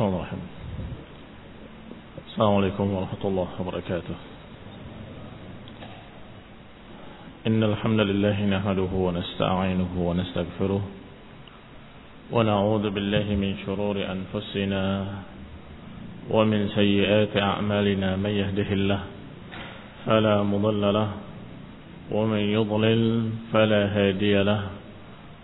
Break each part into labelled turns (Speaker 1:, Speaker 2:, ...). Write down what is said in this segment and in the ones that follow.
Speaker 1: الله الرحمن السلام عليكم ورحمة الله وبركاته. إن الحمد لله نحمده ونستعينه ونستغفره ونعوذ بالله من شرور أنفسنا ومن سيئات أعمالنا. من يهده الله فلا مضل له ومن يضلل فلا هادي له.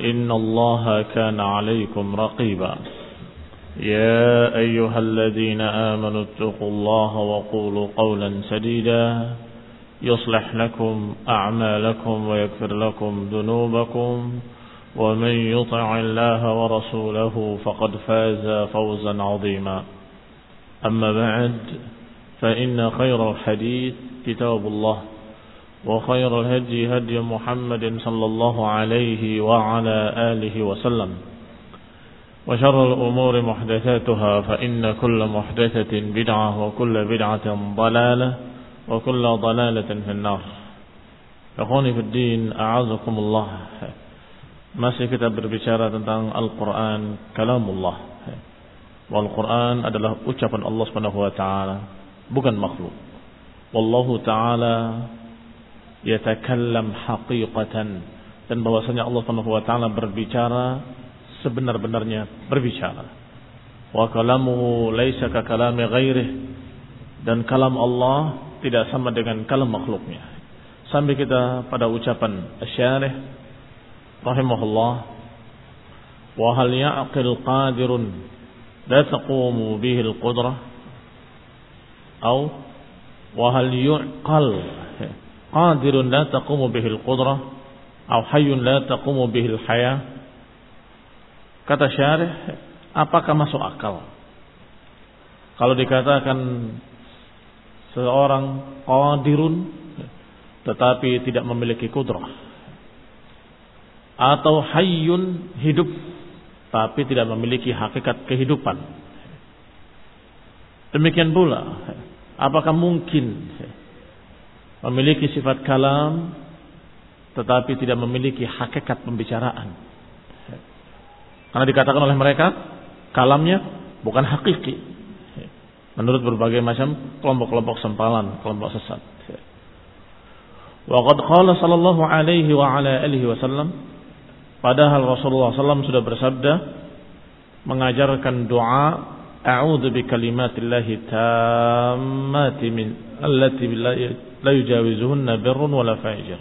Speaker 1: إن الله كان عليكم رقيبا. يا أيها الذين آمنوا اتقوا الله وقولوا قولا سديدا. يصلح لكم أعمالكم ويكفر لكم ذنوبكم. ومن يطع الله ورسوله فقد فاز فوزا عظيما. أما بعد فإن خير الحديث كتاب الله. وخير الهدي هدي محمد صلى الله عليه وعلى آله وسلم. وشر الأمور محدثاتها فإن كل محدثة بدعة وكل بدعة ضلالة وكل ضلالة في النار. أخواني في الدين أعزكم الله. Masih kita berbicara tentang Al-Quran Kalamullah. Wal-Quran adalah ucapan Allah subhanahu wa ta'ala Bukan makhluk. Wallahu ta'ala Yatakallam haqiqatan. Dan bahwasanya Allah subhanahu wa ta'ala berbicara Sebenar-benarnya berbicara. Wa kalamuhu Laisa ka kalami ghairih. Dan kalam Allah Tidak sama dengan kalam makhluknya. Sampai kita pada ucapan Asyarih rahimahullah wa hal ya'qil qadirun la taqumu bihi al-qudrah atau wa hal yu'qal qadirun la taqumu bihi al-qudrah atau hayyun la taqumu bihi al-hayah kata syarih apakah masuk akal? Kalau dikatakan seorang qadirun tetapi tidak memiliki kudrah atau hayyun hidup tapi tidak memiliki hakikat kehidupan. Demikian pula, apakah mungkin memiliki sifat kalam tetapi tidak memiliki hakikat pembicaraan? Karena dikatakan oleh mereka kalamnya bukan hakiki. Menurut berbagai macam kelompok-kelompok sempalan, kelompok sesat. Wa qad qala sallallahu alaihi wa ala alihi wasallam Padahal Rasulullah SAW sudah bersabda mengajarkan doa A'udzu bi kalimatillahi tammati min allati la yujawizuhunna birrun wala fajir.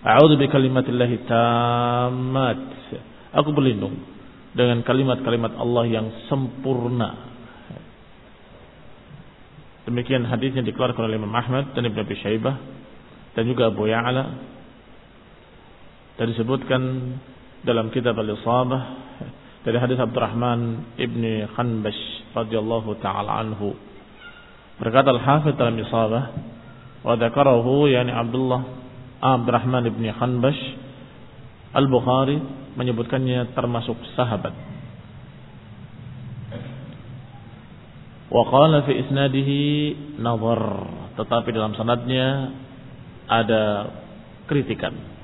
Speaker 1: A'udzu bi kalimatillahi tammat. Aku berlindung dengan kalimat-kalimat Allah yang sempurna. Demikian hadisnya dikeluarkan oleh Imam Ahmad dan Ibnu Abi Syaibah dan juga Abu Ya'la dan disebutkan dalam kitab Al-Isabah dari hadis Abdurrahman ibni Khanbash radhiyallahu taala anhu berkata Al-Hafidz dalam Isabah wa dzakarahu yani Abdullah Abdurrahman ibni Khanbash Al-Bukhari menyebutkannya termasuk sahabat wa qala fi isnadihi nazar tetapi dalam sanadnya ada kritikan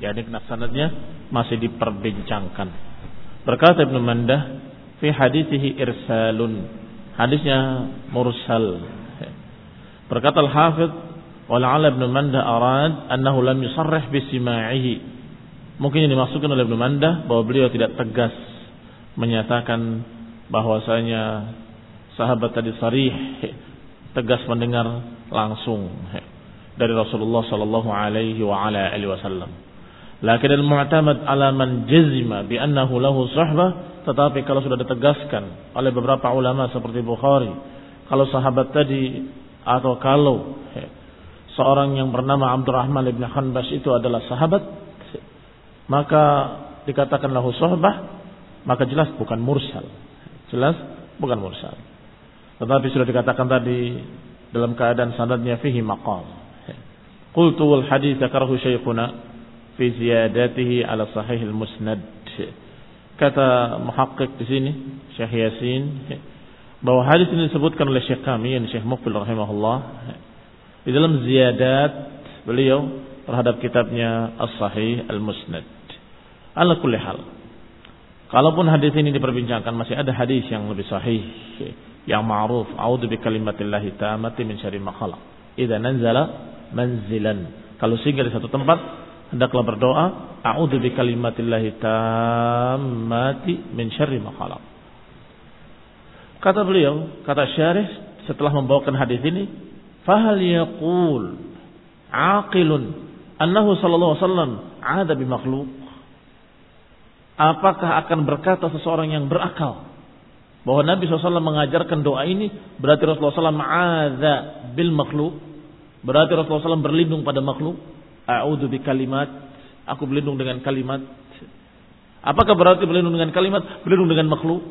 Speaker 1: yakni sanadnya masih diperbincangkan. Berkata Ibnu Mandah fi hadithihi irsalun. Hadisnya mursal. Berkata Al-Hafidh wala'ala Ibnu Mandah arad annahu lam yusarrih bisima'ihi. Mungkin yang dimaksudkan oleh Ibnu Mandah bahwa beliau tidak tegas menyatakan bahwasanya sahabat tadi sarih tegas mendengar langsung. dari Rasulullah sallallahu alaihi wa ala alihi wasallam. Lakin al-mu'tamad ala man jazima bi annahu lahu suhbah, tetapi kalau sudah ditegaskan oleh beberapa ulama seperti Bukhari, kalau sahabat tadi atau kalau seorang yang bernama Abdurrahman bin Hanbas itu adalah sahabat, maka dikatakanlah sohbah, maka jelas bukan mursal. Jelas bukan mursal. Tetapi sudah dikatakan tadi dalam keadaan sanadnya fihi maqam. Qultu wal hadits syaikhuna fi ziyadatihi ala sahih al-musnad kata muhakkik di sini Syekh Yasin bahwa hadis ini disebutkan oleh Syekh kami yang Syekh Mukbil rahimahullah di dalam ziyadat beliau terhadap kitabnya As-Sahih Al-Musnad. Ala kulli hal. Kalaupun hadis ini diperbincangkan masih ada hadis yang lebih sahih yang ma'ruf a'udzu bi kalimatillahi tammati min syarri ma khalaq. Idza nanzala manzilan. Kalau singgah di satu tempat, hendaklah berdoa, a'udzu bi kalimatillahi tammati min syarri ma khalaq. Kata beliau, kata syarih setelah membawakan hadis ini, fahal yaqul aqilun annahu sallallahu alaihi wasallam ada bi makhluk? Apakah akan berkata seseorang yang berakal bahwa Nabi SAW mengajarkan doa ini berarti Rasulullah SAW ada bil makhluk Berarti Rasulullah SAW berlindung pada makhluk. A'udhu bi kalimat. Aku berlindung dengan kalimat. Apakah berarti berlindung dengan kalimat? Berlindung dengan makhluk.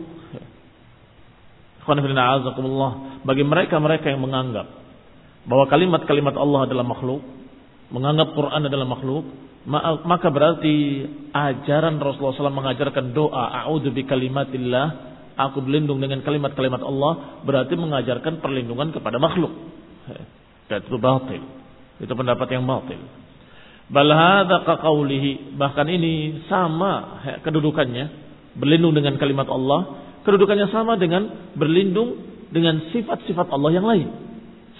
Speaker 1: Bagi mereka-mereka yang menganggap bahwa kalimat-kalimat Allah adalah makhluk, menganggap Quran adalah makhluk, maka berarti ajaran Rasulullah SAW mengajarkan doa a'udhu bi kalimatillah, aku berlindung dengan kalimat-kalimat Allah, berarti mengajarkan perlindungan kepada makhluk. Dan itu batil. Itu pendapat yang batil. Bahkan ini sama kedudukannya berlindung dengan kalimat Allah, kedudukannya sama dengan berlindung dengan sifat-sifat Allah yang lain.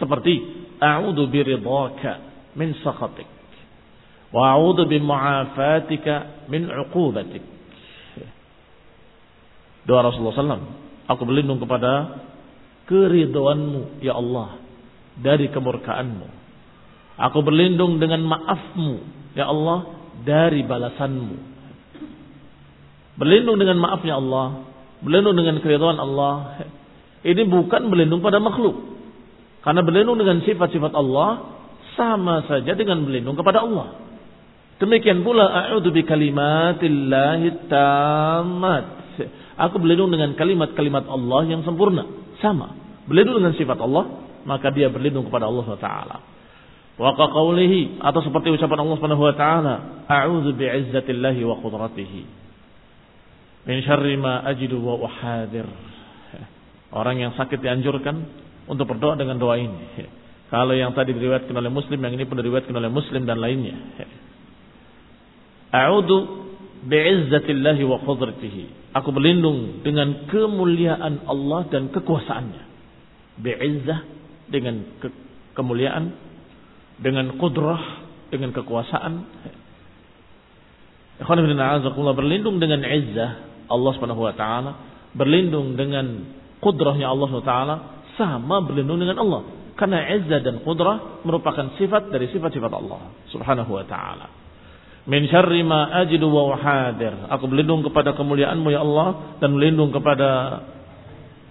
Speaker 1: Seperti a'udzu biridhaka min sakhatik wa a'udzu bimu'afatika min 'uqubatik. Doa Rasulullah SAW. Aku berlindung kepada keridhoanmu ya Allah dari kemurkaanmu. Aku berlindung dengan maafmu, ya Allah, dari balasanmu. Berlindung dengan maafnya Allah, berlindung dengan keridhaan Allah. Ini bukan berlindung pada makhluk. Karena berlindung dengan sifat-sifat Allah sama saja dengan berlindung kepada Allah. Demikian pula a'udzu bi kalimatillahi tammat. Aku berlindung dengan kalimat-kalimat Allah yang sempurna. Sama. Berlindung dengan sifat Allah maka dia berlindung kepada Allah Taala. Wa qawlihi atau seperti ucapan Allah Subhanahu wa taala, a'udzu bi'izzatillahi wa qudratihi min syarri ma ajidu wa uhadir. Orang yang sakit dianjurkan untuk berdoa dengan doa ini. Kalau yang tadi diriwayatkan oleh Muslim, yang ini pun diriwayatkan oleh Muslim dan lainnya. A'udzu bi'izzatillahi wa qudratihi. Aku berlindung dengan kemuliaan Allah dan kekuasaannya. Bi'izzah dengan ke kemuliaan, dengan kudrah, dengan kekuasaan. berlindung dengan izzah Allah Subhanahu wa taala, berlindung dengan kudrahnya Allah Subhanahu wa taala sama berlindung dengan Allah. Karena izzah dan kudrah merupakan sifat dari sifat-sifat Allah Subhanahu wa taala. Min syarri ma ajidu wa uhadir. Aku berlindung kepada kemuliaanmu ya Allah dan berlindung kepada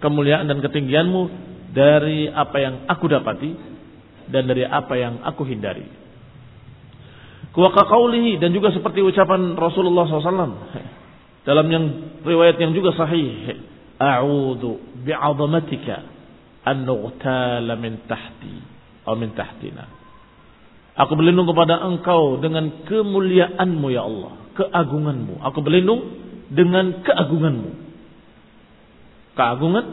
Speaker 1: kemuliaan dan ketinggianmu dari apa yang aku dapati dan dari apa yang aku hindari. Kuwaka dan juga seperti ucapan Rasulullah SAW dalam yang riwayat yang juga sahih. A'udhu bi'azamatika an nughtala min tahti atau min tahtina. Aku berlindung kepada engkau dengan kemuliaanmu ya Allah. Keagunganmu. Aku berlindung dengan keagunganmu. Keagungan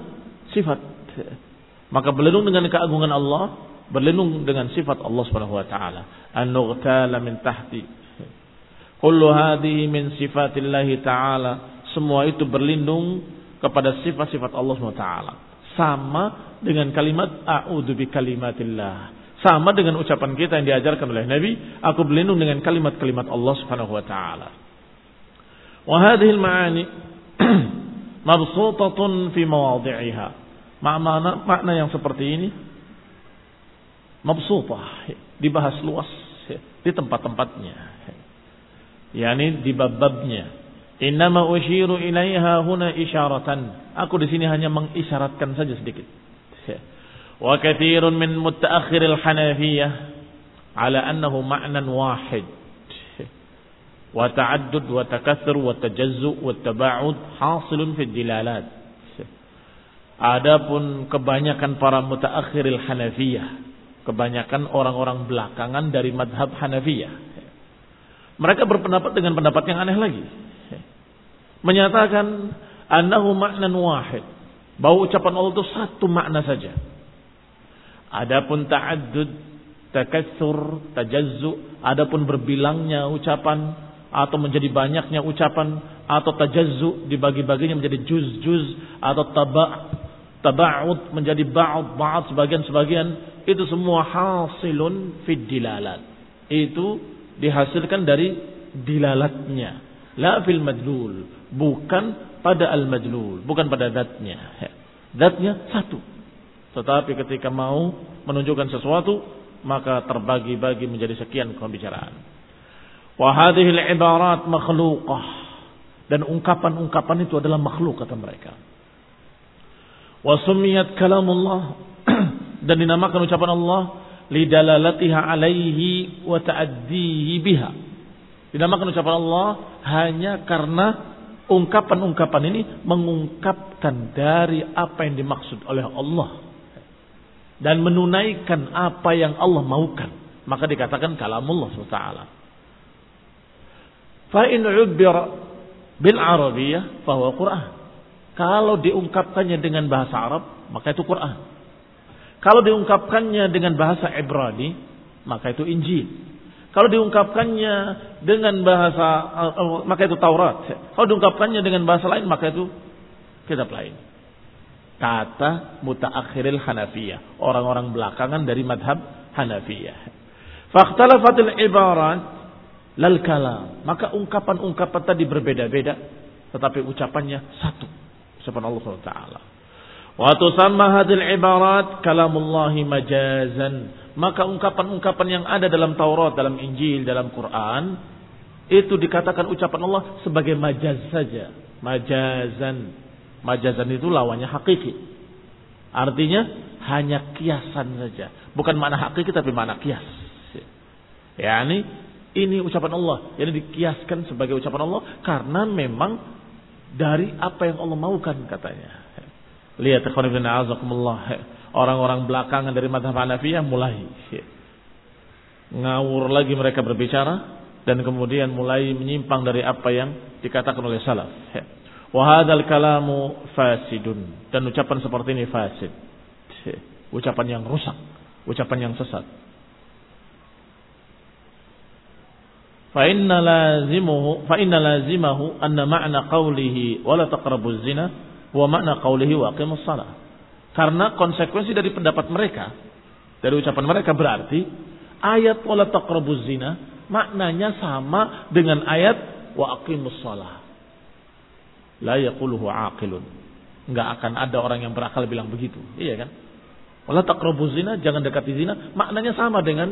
Speaker 1: sifat maka berlindung dengan keagungan Allah, berlindung dengan sifat Allah Subhanahu wa taala. An-nughtala min tahti. Kullu hadhihi min sifatillah taala. Semua itu berlindung kepada sifat-sifat Allah Subhanahu wa taala. Sama dengan kalimat a'udzu bi kalimatillah. Sama dengan ucapan kita yang diajarkan oleh Nabi, aku berlindung dengan kalimat-kalimat Allah Subhanahu wa taala. Wa hadhihi al-ma'ani mabsutatun fi mawadhi'iha Makna, makna yang seperti ini mabsutah, dibahas luas di tempat-tempatnya. Yani di bab-babnya. Innama usyiru ilaiha huna isyaratan. Aku di sini hanya mengisyaratkan saja sedikit. Wa kathirun min mutaakhiril Hanafiyah ala annahu ma'nan wahid. Wa ta'addud wa takathur wa tajazzu wa taba'ud hasilun fi dilalat. Adapun kebanyakan para mutaakhiril Hanafiyah, kebanyakan orang-orang belakangan dari madhab Hanafiyah. Mereka berpendapat dengan pendapat yang aneh lagi menyatakan annahu ma'nan wahid. Bahwa ucapan Allah itu satu makna saja. Adapun ta'addud, takatsur, tajazzu, adapun berbilangnya ucapan atau menjadi banyaknya ucapan atau tajazzu dibagi-baginya menjadi juz-juz atau taba' taba'ud menjadi ba'ud ba'ud sebagian-sebagian itu semua hasilun fid dilalat. Itu dihasilkan dari dilalatnya, la fil madlul bukan pada al-majlul, bukan pada zatnya. Zatnya satu. Tetapi ketika mau menunjukkan sesuatu, maka terbagi-bagi menjadi sekian pembicaraan. Wa hadhil ibarat makhluqah. Dan ungkapan-ungkapan itu adalah makhluk kata mereka. Wa sumiyat kalamullah dan dinamakan ucapan Allah lidalalatiha alaihi wa ta'addihi biha. Dinamakan ucapan Allah hanya karena ungkapan-ungkapan ini mengungkapkan dari apa yang dimaksud oleh Allah dan menunaikan apa yang Allah maukan. Maka dikatakan kalamullah SWT fa in bil arabiyah bahwa Quran. Kalau diungkapkannya dengan bahasa Arab maka itu Quran kalau diungkapkannya dengan bahasa Ibrani maka itu Injil kalau diungkapkannya dengan bahasa uh, maka itu Taurat. Kalau diungkapkannya dengan bahasa lain maka itu kitab lain. Kata mutaakhiril Hanafiyah, orang-orang belakangan dari madhab Hanafiyah. Fakhtalafatil ibarat lal kalam. Maka ungkapan-ungkapan tadi berbeda-beda tetapi ucapannya satu. Ucapan Allah SWT. Wa tusamma hadil ibarat kalamullahi majazan maka ungkapan-ungkapan yang ada dalam Taurat, dalam Injil, dalam Quran itu dikatakan ucapan Allah sebagai majaz saja, majazan. Majazan itu lawannya hakiki. Artinya hanya kiasan saja, bukan makna hakiki tapi makna kias. Ya, ini ini ucapan Allah, jadi dikiaskan sebagai ucapan Allah karena memang dari apa yang Allah maukan katanya. Lihat Orang-orang belakangan dari madhab Hanafiyah mulai ngawur lagi mereka berbicara dan kemudian mulai menyimpang dari apa yang dikatakan oleh salaf. Wahadal kalamu fasidun dan ucapan seperti ini fasid. Ucapan yang rusak, ucapan yang sesat. Fa inna lazimuhu fa inna lazimahu anna ma'na qawlihi wa la taqrabuz zina wa ma'na qawlihi wa aqimus salah. Karena konsekuensi dari pendapat mereka, dari ucapan mereka berarti ayat wala taqrabuz zina maknanya sama dengan ayat wa aqimus shalah. La yaquluhu aqilun. Enggak akan ada orang yang berakal bilang begitu. Iya kan? Wala taqrabuz zina, jangan dekati zina, maknanya sama dengan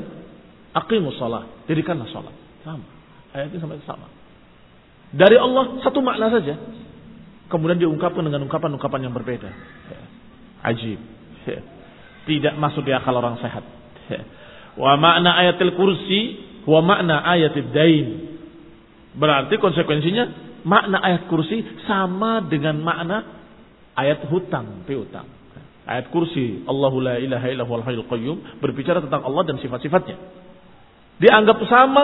Speaker 1: aqimus shalah. Dirikanlah salat. Sama. Ayatnya sama sama. Dari Allah satu makna saja. Kemudian diungkapkan dengan ungkapan-ungkapan yang berbeda. Ajib. Tidak masuk di akal orang sehat. Wa makna ayatil kursi wa makna ayatid dain. Berarti konsekuensinya makna ayat kursi sama dengan makna ayat hutang, piutang. Ayat kursi Allahu la ilaha illa huwal hayyul qayyum berbicara tentang Allah dan sifat-sifatnya. Dianggap sama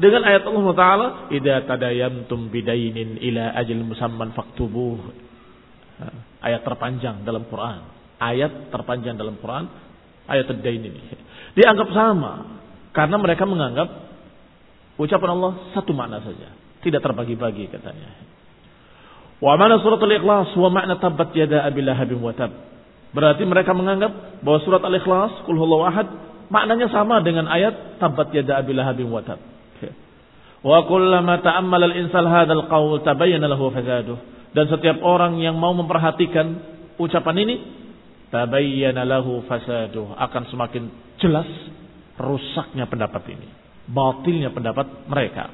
Speaker 1: dengan ayat Allah Taala, "Idza tadayantum bidainin ila ajal musamman faktubuh." Ayat terpanjang dalam Quran ayat terpanjang dalam Quran, ayat Ad-Dain ini. Dianggap sama karena mereka menganggap ucapan Allah satu makna saja, tidak terbagi-bagi katanya. Wa mana surat al-ikhlas wa makna tabbat yada abi lahabin wa tab. Berarti mereka menganggap bahwa surat al-ikhlas kul ahad maknanya sama dengan ayat tabbat yada abi lahabin. Wa kullama ta'ammala al-insan hadzal qaul tabayyana lahu fasaduh. Dan setiap orang yang mau memperhatikan ucapan ini tabayyana lahu fasaduh akan semakin jelas rusaknya pendapat ini. Batilnya pendapat mereka.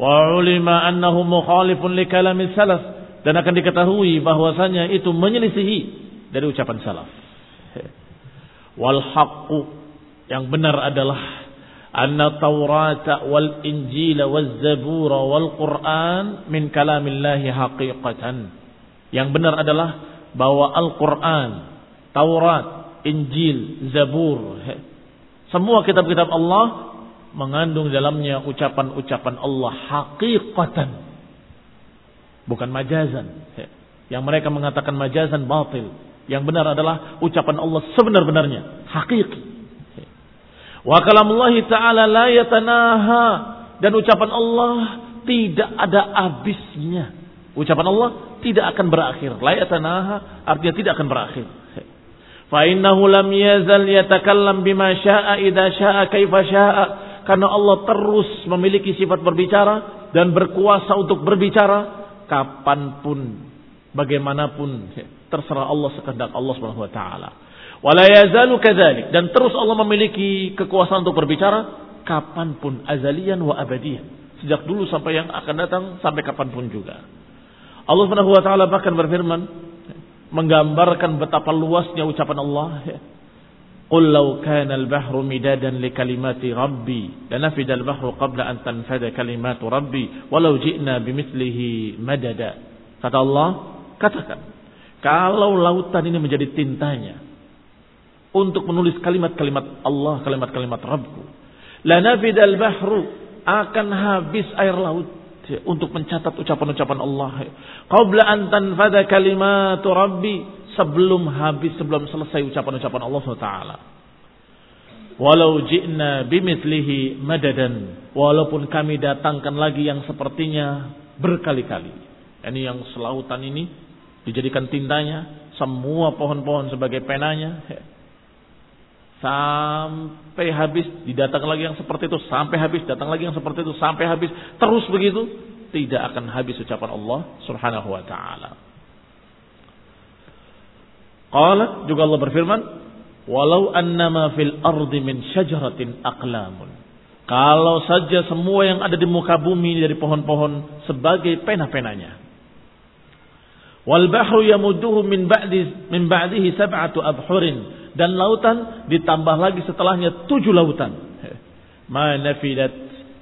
Speaker 1: Wa ulima annahu mukhalifun li kalamil salaf. Dan akan diketahui bahwasanya itu menyelisihi dari ucapan salaf. Wal haqqu yang benar adalah wal Injil wal Zabur wal Quran min kalamillahi haqiqatan yang benar adalah bahwa Al-Quran Taurat, Injil, Zabur, semua kitab-kitab Allah mengandung dalamnya ucapan-ucapan Allah hakikatan. Bukan majazan. Yang mereka mengatakan majazan batil. Yang benar adalah ucapan Allah sebenar-benarnya. Hakiki. Wa kalamullah ta'ala la yatanaha. Dan ucapan Allah tidak ada habisnya. Ucapan Allah tidak akan berakhir. La yatanaha artinya tidak akan berakhir. Fa'innahu lam yazal yatakallam bima sya'a idha sya'a kaifa sya'a. Karena Allah terus memiliki sifat berbicara dan berkuasa untuk berbicara kapan pun, bagaimanapun. Terserah Allah sekehendak Allah Subhanahu wa taala. Wala yazalu kadzalik dan terus Allah memiliki kekuasaan untuk berbicara kapan pun azalian wa abadiyan. Sejak dulu sampai yang akan datang sampai kapan pun juga. Allah Subhanahu wa taala bahkan berfirman menggambarkan betapa luasnya ucapan Allah. Qul law kana al-bahru midadan li kalimati rabbi lanafida al-bahru qabla an tanfada kalimatu rabbi walau ji'na bimithlihi madada. Kata Allah, katakan, kalau lautan ini menjadi tintanya untuk menulis kalimat-kalimat Allah, kalimat-kalimat Rabbku, lanafida al-bahru akan habis air laut untuk mencatat ucapan-ucapan Allah. Qabla an tanfada kalimatu rabbi sebelum habis sebelum selesai ucapan-ucapan Allah SWT. Walau ji'na bimithlihi madadan. Walaupun kami datangkan lagi yang sepertinya berkali-kali. Ini yang selautan ini dijadikan tintanya. Semua pohon-pohon sebagai penanya. Sampai habis didatang lagi yang seperti itu. Sampai habis datang lagi yang seperti itu. Sampai habis. Terus begitu. Tidak akan habis ucapan Allah subhanahu wa ta'ala. Qala juga Allah berfirman. Walau annama fil ardi min syajaratin aqlamun. Kalau saja semua yang ada di muka bumi dari pohon-pohon sebagai pena-penanya. Wal bahru yamudduhu min ba'di min ba'dihi sab'atu abhurin dan lautan ditambah lagi setelahnya tujuh lautan. Ma nafidat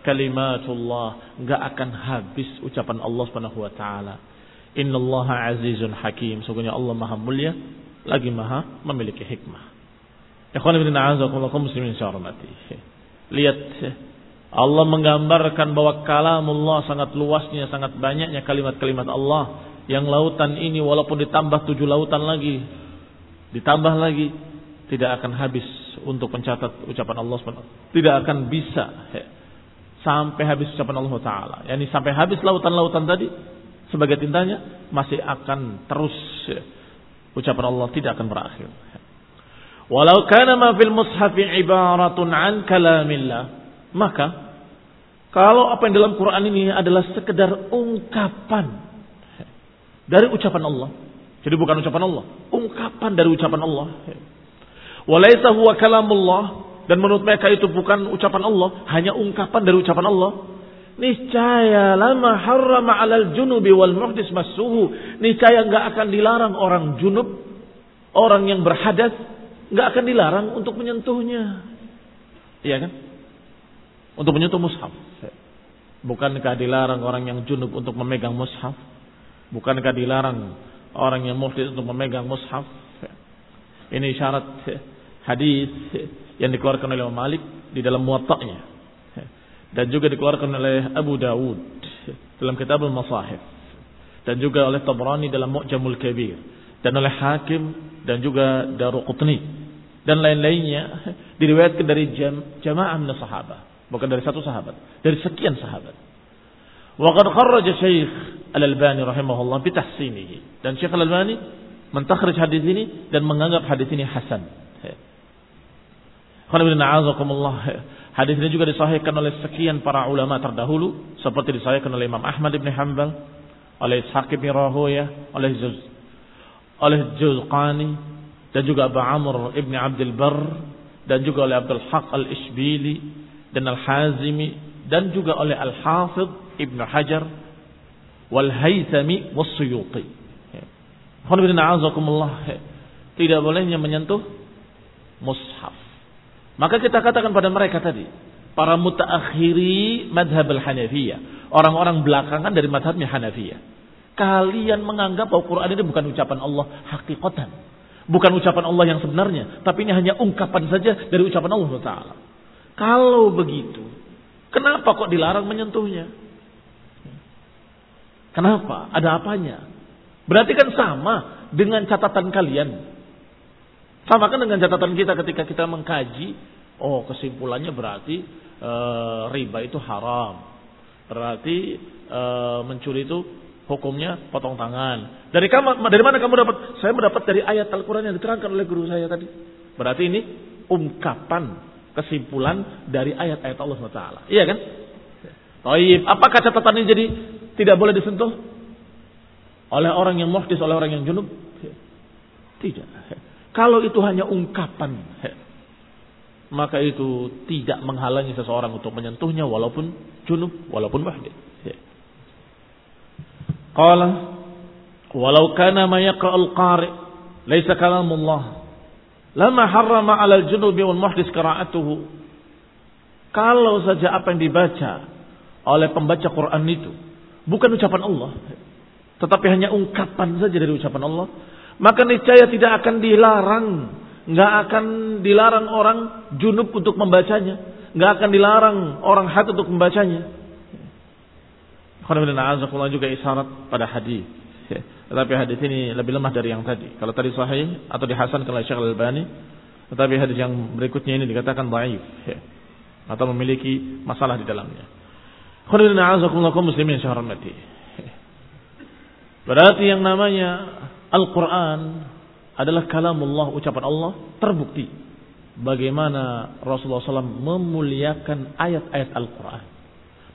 Speaker 1: kalimatullah nggak akan habis ucapan Allah Subhanahu wa taala. Innallaha azizun hakim. Sungguhnya Allah Maha mulia lagi Maha memiliki hikmah. Ikhwan ibn a'azakumullah muslimin syarmati. Lihat Allah menggambarkan bahwa kalamullah sangat luasnya, sangat banyaknya kalimat-kalimat Allah yang lautan ini walaupun ditambah tujuh lautan lagi, ditambah lagi tidak akan habis untuk mencatat ucapan Allah SWT. Tidak akan bisa he, sampai habis ucapan Allah Taala. Yani sampai habis lautan-lautan tadi sebagai tintanya masih akan terus he, ucapan Allah tidak akan berakhir. Walau kana ma fil mushafi ibaratun an kalamillah, maka kalau apa yang dalam Quran ini adalah sekedar ungkapan dari ucapan Allah. Jadi bukan ucapan Allah, ungkapan dari ucapan Allah. Walaisa huwa kalamullah dan menurut mereka itu bukan ucapan Allah, hanya ungkapan dari ucapan Allah. Niscaya lama harrama alal junubi wal muhdis masuhu. Niscaya nggak akan dilarang orang junub, orang yang berhadas, nggak akan dilarang untuk menyentuhnya. Iya kan? Untuk menyentuh mushaf. Bukankah dilarang orang yang junub untuk memegang mushaf? Bukankah dilarang orang yang muhdis untuk memegang mushaf? Ini syarat hadis yang dikeluarkan oleh Imam Malik di dalam muwatta'nya dan juga dikeluarkan oleh Abu Dawud dalam kitab al-Masahif. Dan juga oleh Tabrani dalam Mu'jamul Kabir. Dan oleh Hakim dan juga Daruqutni. Dan lain-lainnya diriwayatkan dari jam, jamaah min sahabat bukan dari satu sahabat. Dari sekian sahabat. Wa qad kharraja Syekh Al-Albani rahimahullah bi dan Syekh Al-Albani mentakhrij hadis ini dan menganggap hadis ini hasan Hadis ini juga disahihkan oleh sekian para ulama terdahulu seperti disahihkan oleh Imam Ahmad bin Hanbal, oleh Ishaq bin Rahoya, oleh Juz, oleh Juzqani dan juga Abu Amr Ibn Abdul Bar dan juga oleh Abdul Haq Al-Ishbili dan Al-Hazimi dan juga oleh Al-Hafidh Ibn Hajar wal Haythami was Suyuti. Tidak bolehnya menyentuh mushaf. Maka kita katakan pada mereka tadi, para mutaakhiri madhab al-Hanafiyah, orang-orang belakangan dari madhabnya Hanafiyah. Kalian menganggap bahwa Quran ini bukan ucapan Allah hakikatan. Bukan ucapan Allah yang sebenarnya. Tapi ini hanya ungkapan saja dari ucapan Allah Taala. Kalau begitu, kenapa kok dilarang menyentuhnya? Kenapa? Ada apanya? Berarti kan sama dengan catatan kalian. Sama kan dengan catatan kita ketika kita mengkaji. Oh kesimpulannya berarti e, riba itu haram. Berarti e, mencuri itu hukumnya potong tangan. Dari kamu, dari mana kamu dapat? Saya mendapat dari ayat Al-Quran yang diterangkan oleh guru saya tadi. Berarti ini ungkapan kesimpulan dari ayat-ayat Allah SWT. Iya kan? Taib. Apakah catatan ini jadi tidak boleh disentuh oleh orang yang muhdis, oleh orang yang junub? Tidak. Kalau itu hanya ungkapan, maka itu tidak menghalangi seseorang untuk menyentuhnya walaupun junub, walaupun muhdis. Qala walau kana ma yaqra'ul qari laisa kalamullah lama harrama 'ala al-junubi wal muhdis qira'atuhu. Kalau saja apa yang dibaca oleh pembaca Quran itu bukan ucapan Allah, tetapi hanya ungkapan saja dari ucapan Allah, maka niscaya tidak akan dilarang, nggak akan dilarang orang junub untuk membacanya, nggak akan dilarang orang haid untuk membacanya. Alhamdulillah juga isyarat pada hadis. Ya. Tetapi hadis ini lebih lemah dari yang tadi. Kalau tadi sahih atau dihasankan oleh Syekh Al-Albani, tetapi hadis yang berikutnya ini dikatakan dhaif ya. atau memiliki masalah di dalamnya. Alhamdulillah muslimin syahramati. Ya. Berarti yang namanya Al-Quran adalah kalamullah, ucapan Allah terbukti. Bagaimana Rasulullah SAW memuliakan ayat-ayat Al-Quran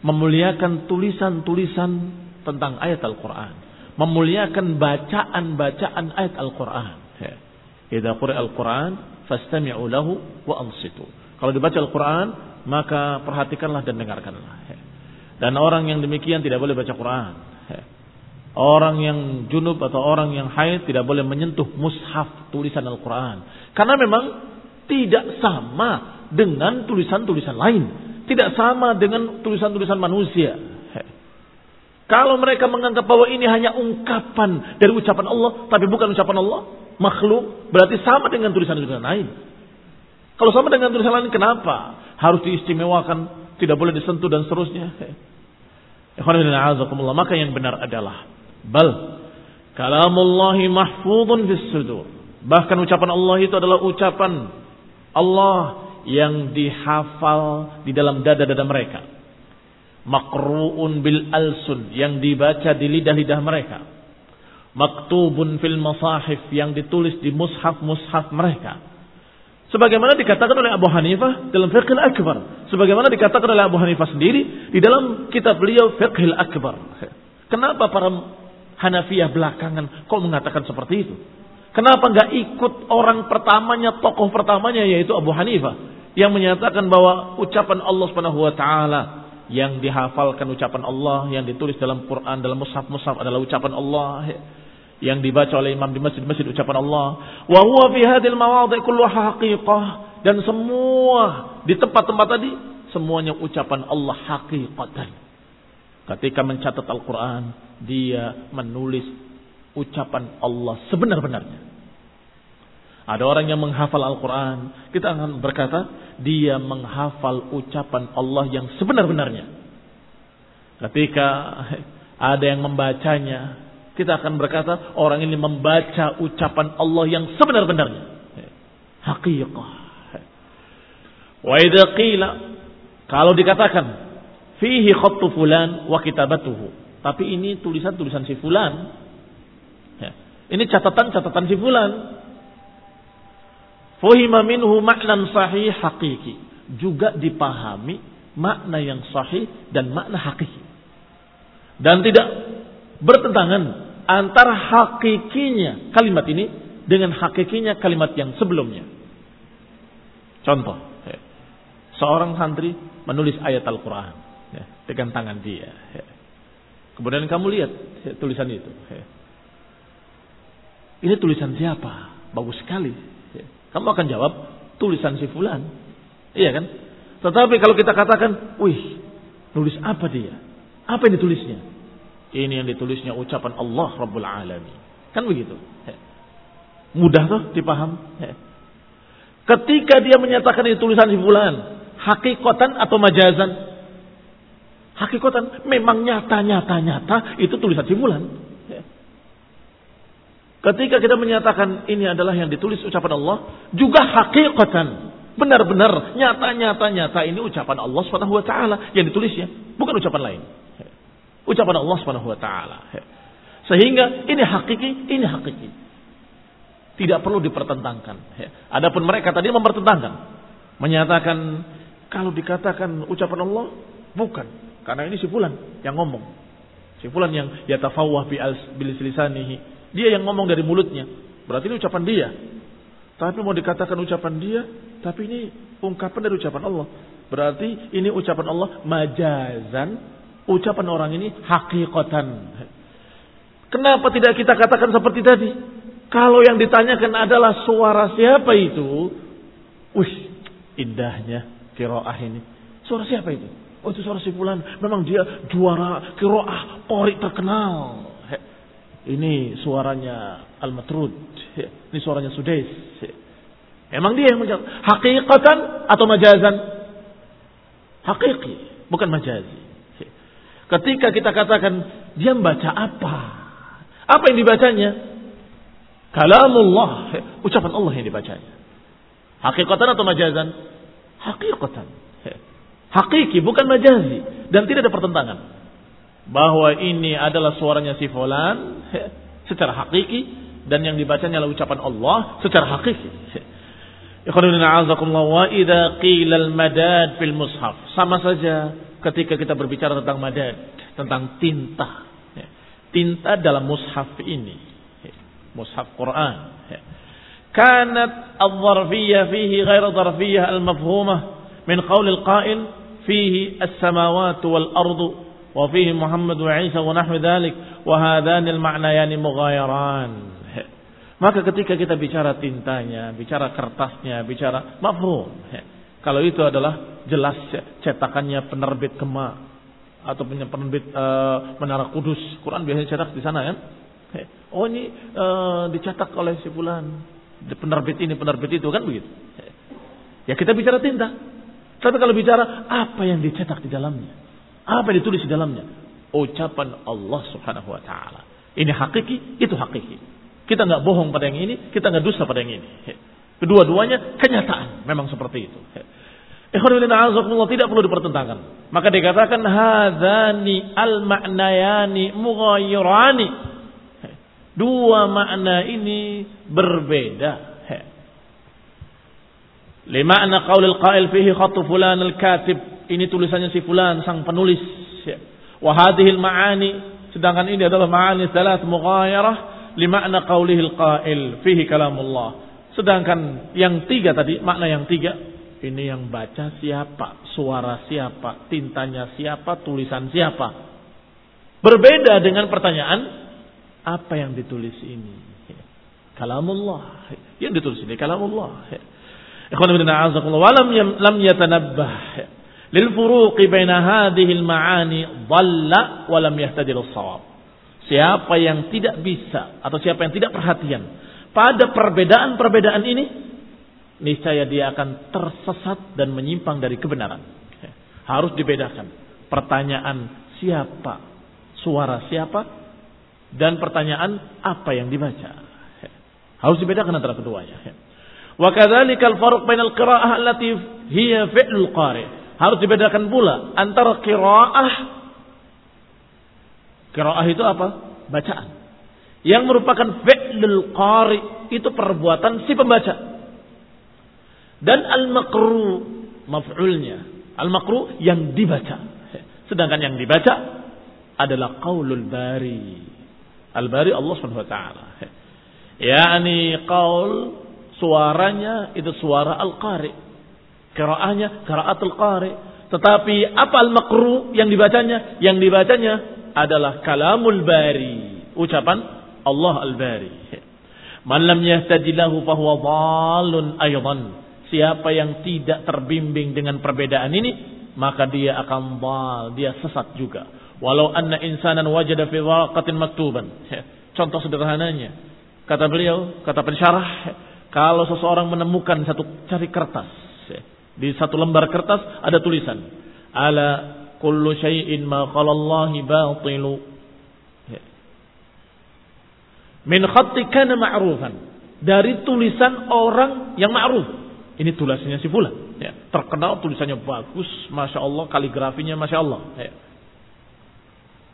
Speaker 1: memuliakan tulisan-tulisan tentang ayat Al-Quran, memuliakan bacaan-bacaan ayat Al-Quran. Idza quri Al-Quran fastami'u lahu wa ansitu. Kalau dibaca Al-Quran, maka perhatikanlah dan dengarkanlah. Dan orang yang demikian tidak boleh baca Quran. Orang yang junub atau orang yang haid tidak boleh menyentuh mushaf tulisan Al-Quran. Karena memang tidak sama dengan tulisan-tulisan lain. Tidak sama dengan tulisan-tulisan manusia. Kalau mereka menganggap bahwa ini hanya ungkapan dari ucapan Allah, tapi bukan ucapan Allah, makhluk, berarti sama dengan tulisan-tulisan lain. Kalau sama dengan tulisan lain, kenapa harus diistimewakan, tidak boleh disentuh dan seterusnya? Maka yang benar adalah bal kalamullahi mahfudun fis sudur. Bahkan ucapan Allah itu adalah ucapan Allah yang dihafal di dalam dada-dada mereka. Makru'un bil alsun yang dibaca di lidah-lidah mereka. Maktubun fil masahif yang ditulis di mushaf-mushaf mereka. Sebagaimana dikatakan oleh Abu Hanifah dalam Fiqh Akbar. Sebagaimana dikatakan oleh Abu Hanifah sendiri di dalam kitab beliau Fiqh Akbar. Kenapa para Hanafiyah belakangan kok mengatakan seperti itu? Kenapa nggak ikut orang pertamanya, tokoh pertamanya yaitu Abu Hanifah yang menyatakan bahwa ucapan Allah Subhanahu wa taala yang dihafalkan ucapan Allah yang ditulis dalam Quran dalam mushaf-mushaf adalah ucapan Allah yang dibaca oleh imam di masjid-masjid ucapan Allah. Wa huwa fi hadhil mawadhi kullu haqiqah. Dan semua di tempat-tempat tadi semuanya ucapan Allah hakikatan ketika mencatat Al-Qur'an dia menulis ucapan Allah sebenar-benarnya. Ada orang yang menghafal Al-Quran. Kita akan berkata, dia menghafal ucapan Allah yang sebenar-benarnya. Ketika ada yang membacanya, kita akan berkata, orang ini membaca ucapan Allah yang sebenar-benarnya. Haqiqah. Wa idha qila, kalau dikatakan, fihi khattu fulan wa kitabatuhu. Tapi ini tulisan-tulisan si fulan, ini catatan-catatan si fulan. Fuhima minhu maknan sahih hakiki. Juga dipahami makna yang sahih dan makna hakiki. Dan tidak bertentangan antara hakikinya kalimat ini dengan hakikinya kalimat yang sebelumnya. Contoh, seorang santri menulis ayat Al-Quran dengan tangan dia. Kemudian kamu lihat tulisan itu. Ini tulisan siapa? Bagus sekali. Kamu akan jawab, tulisan si fulan. Iya kan? Tetapi kalau kita katakan, wih, nulis apa dia? Apa yang ditulisnya? Ini yang ditulisnya ucapan Allah Rabbul Alamin. Kan begitu. Mudah tuh dipaham. Ketika dia menyatakan ini tulisan si fulan, hakikatan atau majazan? Hakikatan memang nyata-nyata-nyata itu tulisan si fulan. Ketika kita menyatakan ini adalah yang ditulis ucapan Allah, juga hakikatan benar-benar nyata-nyata-nyata ini ucapan Allah Subhanahu wa taala yang ditulisnya, bukan ucapan lain. Ucapan Allah Subhanahu wa taala. Sehingga ini hakiki, ini hakiki. Tidak perlu dipertentangkan. Adapun mereka tadi mempertentangkan, menyatakan kalau dikatakan ucapan Allah bukan, karena ini si fulan yang ngomong. Si fulan yang yatafawwah bi lisanihi dia yang ngomong dari mulutnya. Berarti ini ucapan dia. Tapi mau dikatakan ucapan dia, tapi ini ungkapan dari ucapan Allah. Berarti ini ucapan Allah majazan, ucapan orang ini hakikatan. Kenapa tidak kita katakan seperti tadi? Kalau yang ditanyakan adalah suara siapa itu? Wih, indahnya kiroah ini. Suara siapa itu? Oh itu suara si Memang dia juara kiroah, pori terkenal. Ini suaranya Al-Matrud. Ini suaranya Sudais. Emang dia yang menjawab. Hakikatan atau majazan? Hakiki, bukan majazi. Ketika kita katakan dia membaca apa? Apa yang dibacanya? Kalamullah, ucapan Allah yang dibacanya. Hakikatan atau majazan? Hakikatan. Hakiki bukan majazi dan tidak ada pertentangan bahwa ini adalah suaranya si fulan secara hakiki dan yang dibacanya adalah ucapan Allah secara hakiki. wa idza qila al-madad fil mushaf. Sama saja ketika kita berbicara tentang madad, tentang tinta. Tinta dalam mushaf ini. Mushaf Quran. Kanat al-dharfiyah fihi ghair dharfiyah al-mafhumah min qawl al-qa'il فيه السماوات والأرض وفيه محمد وعيسى ونحو ذلك وهذان Isa wa. Maka ketika kita bicara tintanya, bicara kertasnya, bicara mafhum. Kalau itu adalah jelas cetakannya penerbit kema atau punya penerbit e, Menara Kudus. Quran biasanya cetak di sana kan? Oh ini e, dicetak oleh si bulan, Penerbit ini, penerbit itu kan begitu. Ya kita bicara tinta. Tapi kalau bicara apa yang dicetak di dalamnya? Apa yang ditulis di dalamnya? Ucapan Allah subhanahu wa ta'ala. Ini hakiki, itu hakiki. Kita nggak bohong pada yang ini, kita nggak dusta pada yang ini. Kedua-duanya kenyataan, memang seperti itu. Ikhwanullah tidak perlu dipertentangkan. Maka dikatakan hadani al-ma'nayani mughayirani. Dua makna ini berbeda. Lima anna qaulil qail fihi khatu fulan al-katib ini tulisannya si fulan sang penulis. Wahadihil ma'ani sedangkan ini adalah ma'ani salat mughayarah lima'na qaulihil qail fihi kalamullah. Sedangkan yang tiga tadi, makna yang tiga, ini yang baca siapa, suara siapa, tintanya siapa, tulisan siapa. Berbeda dengan pertanyaan, apa yang ditulis ini? Kalamullah. Yang ditulis ini kalamullah. Ikhwan bin a'azakullah. Walam lam yatanabbah lil furuqi baina hadhihi al-ma'ani dhalla wa lam shawab Siapa yang tidak bisa atau siapa yang tidak perhatian pada perbedaan-perbedaan ini, niscaya dia akan tersesat dan menyimpang dari kebenaran. Harus dibedakan pertanyaan siapa, suara siapa, dan pertanyaan apa yang dibaca. Harus dibedakan antara keduanya. Wa kadzalika al-farq bainal qira'ah allati hiya fi'lul qari' Harus dibedakan pula antara kiraah kiraah itu apa? Bacaan. Yang merupakan fi'lul qari itu perbuatan si pembaca. Dan al-makru maf'ulnya. Al-makru yang dibaca. Sedangkan yang dibaca adalah qaulul bari. Al-bari Allah Subhanahu wa taala. yakni qaul suaranya itu suara al-qari. Qiraahnya qiraatul qari. Tetapi apa al-makru yang dibacanya? Yang dibacanya adalah kalamul bari, ucapan Allah al-bari. Man lam yahtadilahu fahuwa dhalun aydan. Siapa yang tidak terbimbing dengan perbedaan ini, maka dia akan dal, dia sesat juga. Walau anna insanan wajada fi waqatin maktuban. Contoh sederhananya. Kata beliau, kata pensyarah, kalau seseorang menemukan satu cari kertas, di satu lembar kertas ada tulisan, ala kullu syai'in ma khalallahi batilu. Min khatti kana ma'rufan. Dari tulisan orang yang ma'ruf. Ini tulisannya si fulan. Ya, terkenal tulisannya bagus, masya Allah, kaligrafinya masya Allah. Ya.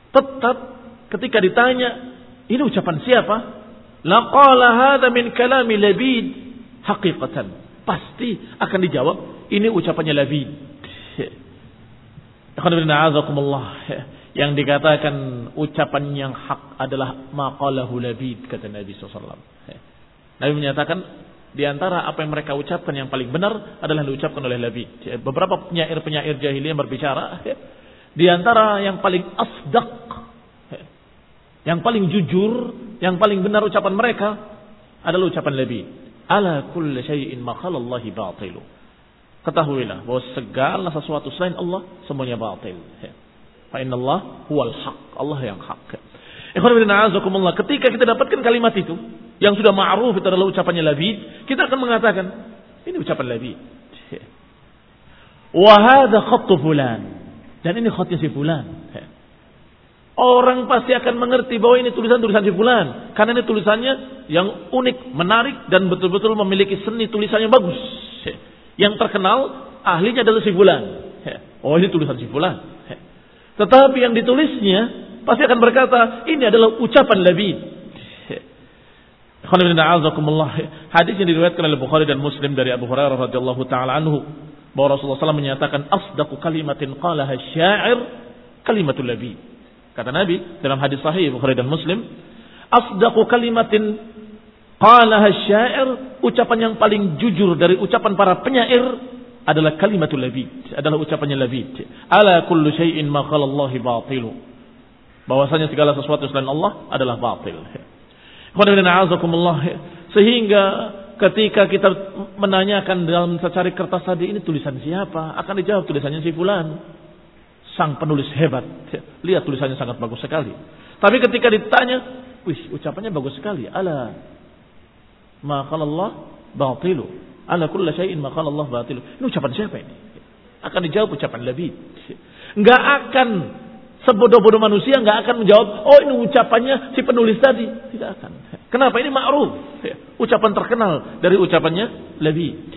Speaker 1: Tetap ketika ditanya, ini ucapan siapa? Laqala hadha min kalami labid haqiqatan. Pasti akan dijawab, ini ucapannya labid. Yang dikatakan ucapan yang hak adalah maqalahu labid kata Nabi SAW. Nabi menyatakan di antara apa yang mereka ucapkan yang paling benar adalah diucapkan oleh labid. Beberapa penyair-penyair jahiliyah berbicara di antara yang paling asdaq yang paling jujur, yang paling benar ucapan mereka adalah ucapan Nabi. Ala kulli syai'in makhalallahi batilu. Ketahuilah bahwa segala sesuatu selain Allah semuanya batil. Fa inna Allah huwal haq. Allah yang hak. Ikhwan bin a'azakumullah, ketika kita dapatkan kalimat itu yang sudah ma'ruf itu adalah ucapannya Labid, kita akan mengatakan ini ucapan Labid. Wa hadha khattu fulan. Dan ini khatnya si fulan. Orang pasti akan mengerti bahwa ini tulisan-tulisan si fulan. Karena ini tulisannya yang unik, menarik, dan betul-betul memiliki seni tulisannya bagus. Yang terkenal, ahlinya adalah si fulan. Oh ini tulisan si fulan. Tetapi yang ditulisnya, pasti akan berkata, ini adalah ucapan Labid. Hadis yang diriwayatkan oleh Bukhari dan Muslim dari Abu Hurairah radhiyallahu taala anhu bahwa Rasulullah SAW menyatakan asdaqu kalimatin qalaha syair kalimatul labid. Kata Nabi dalam hadis sahih Bukhari dan Muslim, asdaqu kalimatin qalaha syair, ucapan yang paling jujur dari ucapan para penyair adalah kalimatul labid, adalah ucapannya labid. Ala kullu syai'in ma khalallahi batilu. Bahwasanya segala sesuatu selain Allah adalah batil. Sehingga ketika kita menanyakan dalam secari kertas tadi ini tulisan siapa, akan dijawab tulisannya si fulan sang penulis hebat. Lihat tulisannya sangat bagus sekali. Tapi ketika ditanya, wih ucapannya bagus sekali. Ala ma Allah batilu. Ala kulla syai'in ma Allah batilu. Ini ucapan siapa ini? Akan dijawab ucapan lebih. Enggak akan sebodoh-bodoh manusia enggak akan menjawab, oh ini ucapannya si penulis tadi. Tidak akan. Kenapa? Ini ma'ruf. Ucapan terkenal dari ucapannya lebih.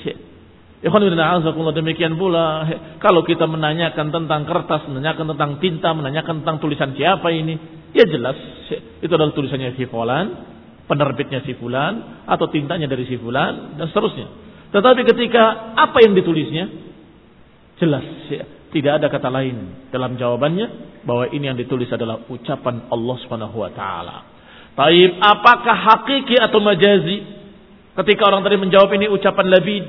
Speaker 1: Demikian pula kalau kita menanyakan tentang kertas, menanyakan tentang tinta, menanyakan tentang tulisan siapa ini, ya jelas itu adalah tulisannya si fulan, penerbitnya si fulan atau tintanya dari si fulan dan seterusnya. Tetapi ketika apa yang ditulisnya jelas tidak ada kata lain dalam jawabannya bahwa ini yang ditulis adalah ucapan Allah Subhanahu wa taala. Taib apakah hakiki atau majazi? Ketika orang tadi menjawab ini ucapan labid,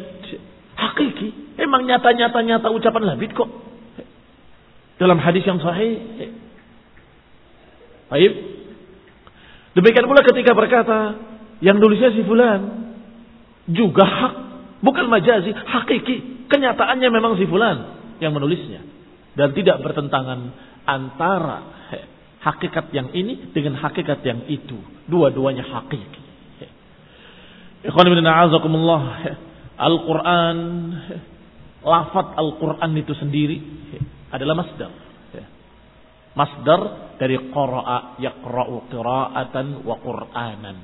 Speaker 1: Hakiki. Emang nyata-nyata nyata ucapan Labid kok. Dalam hadis yang sahih. Baik. Demikian pula ketika berkata, yang nulisnya si fulan juga hak, bukan majazi, hakiki. Kenyataannya memang si fulan yang menulisnya dan tidak bertentangan antara hakikat yang ini dengan hakikat yang itu. Dua-duanya hakiki. Ikhwan. Al-Quran, lafat Al-Quran itu sendiri adalah masdar. Masdar dari qara'a yaqra'u qira'atan wa qur'anan.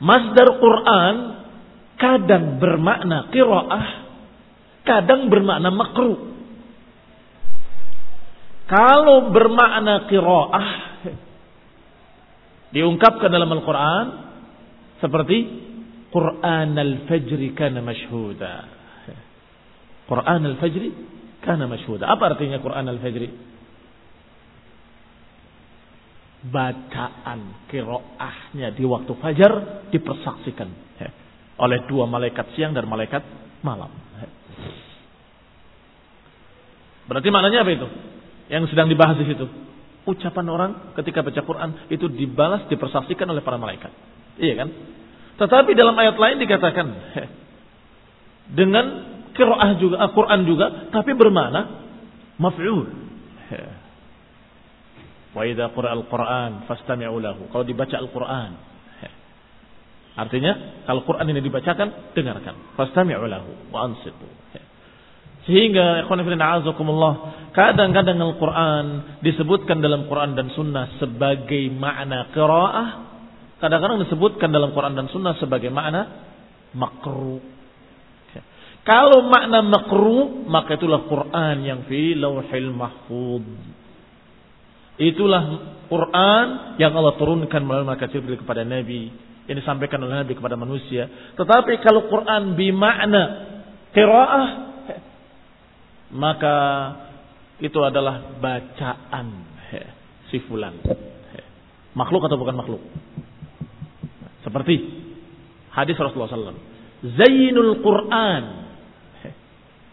Speaker 1: Masdar Quran kadang bermakna qira'ah, kadang bermakna makruh. Kalau bermakna qira'ah diungkapkan dalam Al-Quran seperti Quran al-Fajr kana mashhuda. Quran al-Fajr kana mashhuda. Apa artinya Quran al-Fajr? bacaan kiroahnya di waktu fajar dipersaksikan oleh dua malaikat siang dan malaikat malam. Berarti maknanya apa itu? Yang sedang dibahas di situ. Ucapan orang ketika baca Quran itu dibalas, dipersaksikan oleh para malaikat. Iya kan? Tetapi dalam ayat lain dikatakan dengan kiroah juga, Al-Quran juga, tapi bermana maf'ul. Wa idza qira al-Qur'an fastami'u lahu. Kalau dibaca Al-Qur'an. Artinya kalau Quran ini dibacakan, dengarkan. Fastami'u lahu wa ansitu. Sehingga ikhwan kadang-kadang Al-Quran disebutkan dalam Quran dan Sunnah sebagai makna qiraah, kadang-kadang disebutkan dalam Quran dan Sunnah sebagai makna makruh. Kalau makna makruh, maka itulah Quran yang fi lauhil mahfud. Itulah Quran yang Allah turunkan melalui malaikat Jibril kepada Nabi, yang disampaikan oleh Nabi kepada manusia. Tetapi kalau Quran bimakna qiraah maka itu adalah bacaan si fulan. Makhluk atau bukan makhluk? Seperti hadis Rasulullah SAW. Zainul Quran.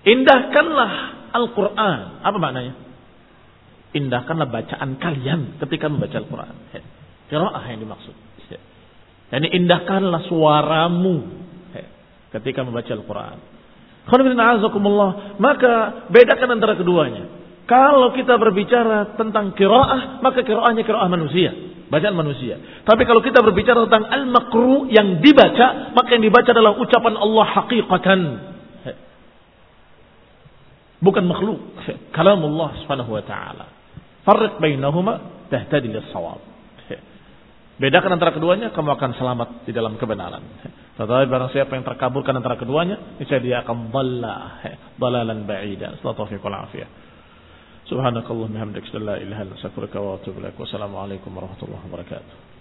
Speaker 1: Indahkanlah Al-Quran. Apa maknanya? Indahkanlah bacaan kalian ketika membaca Al-Quran. Kiraah yang dimaksud. Yani indahkanlah suaramu ketika membaca Al-Quran. Maka bedakan antara keduanya. Kalau kita berbicara tentang kiraah, maka kiraahnya kiraah manusia. Bacaan manusia. Tapi kalau kita berbicara tentang al-makru yang dibaca, maka yang dibaca adalah ucapan Allah hakikatan. Bukan makhluk. Kalam Allah subhanahu wa ta'ala. Farriq bainahuma tahtadi lis-sawab. Bedakan antara keduanya, kamu akan selamat di dalam kebenaran. Tetapi barang siapa yang terkaburkan antara keduanya, niscaya dia akan balla, balalan ba'ida. Sallallahu alaihi Subhanakallah bihamdika la ilaha illa. Wassalamualaikum warahmatullahi wabarakatuh.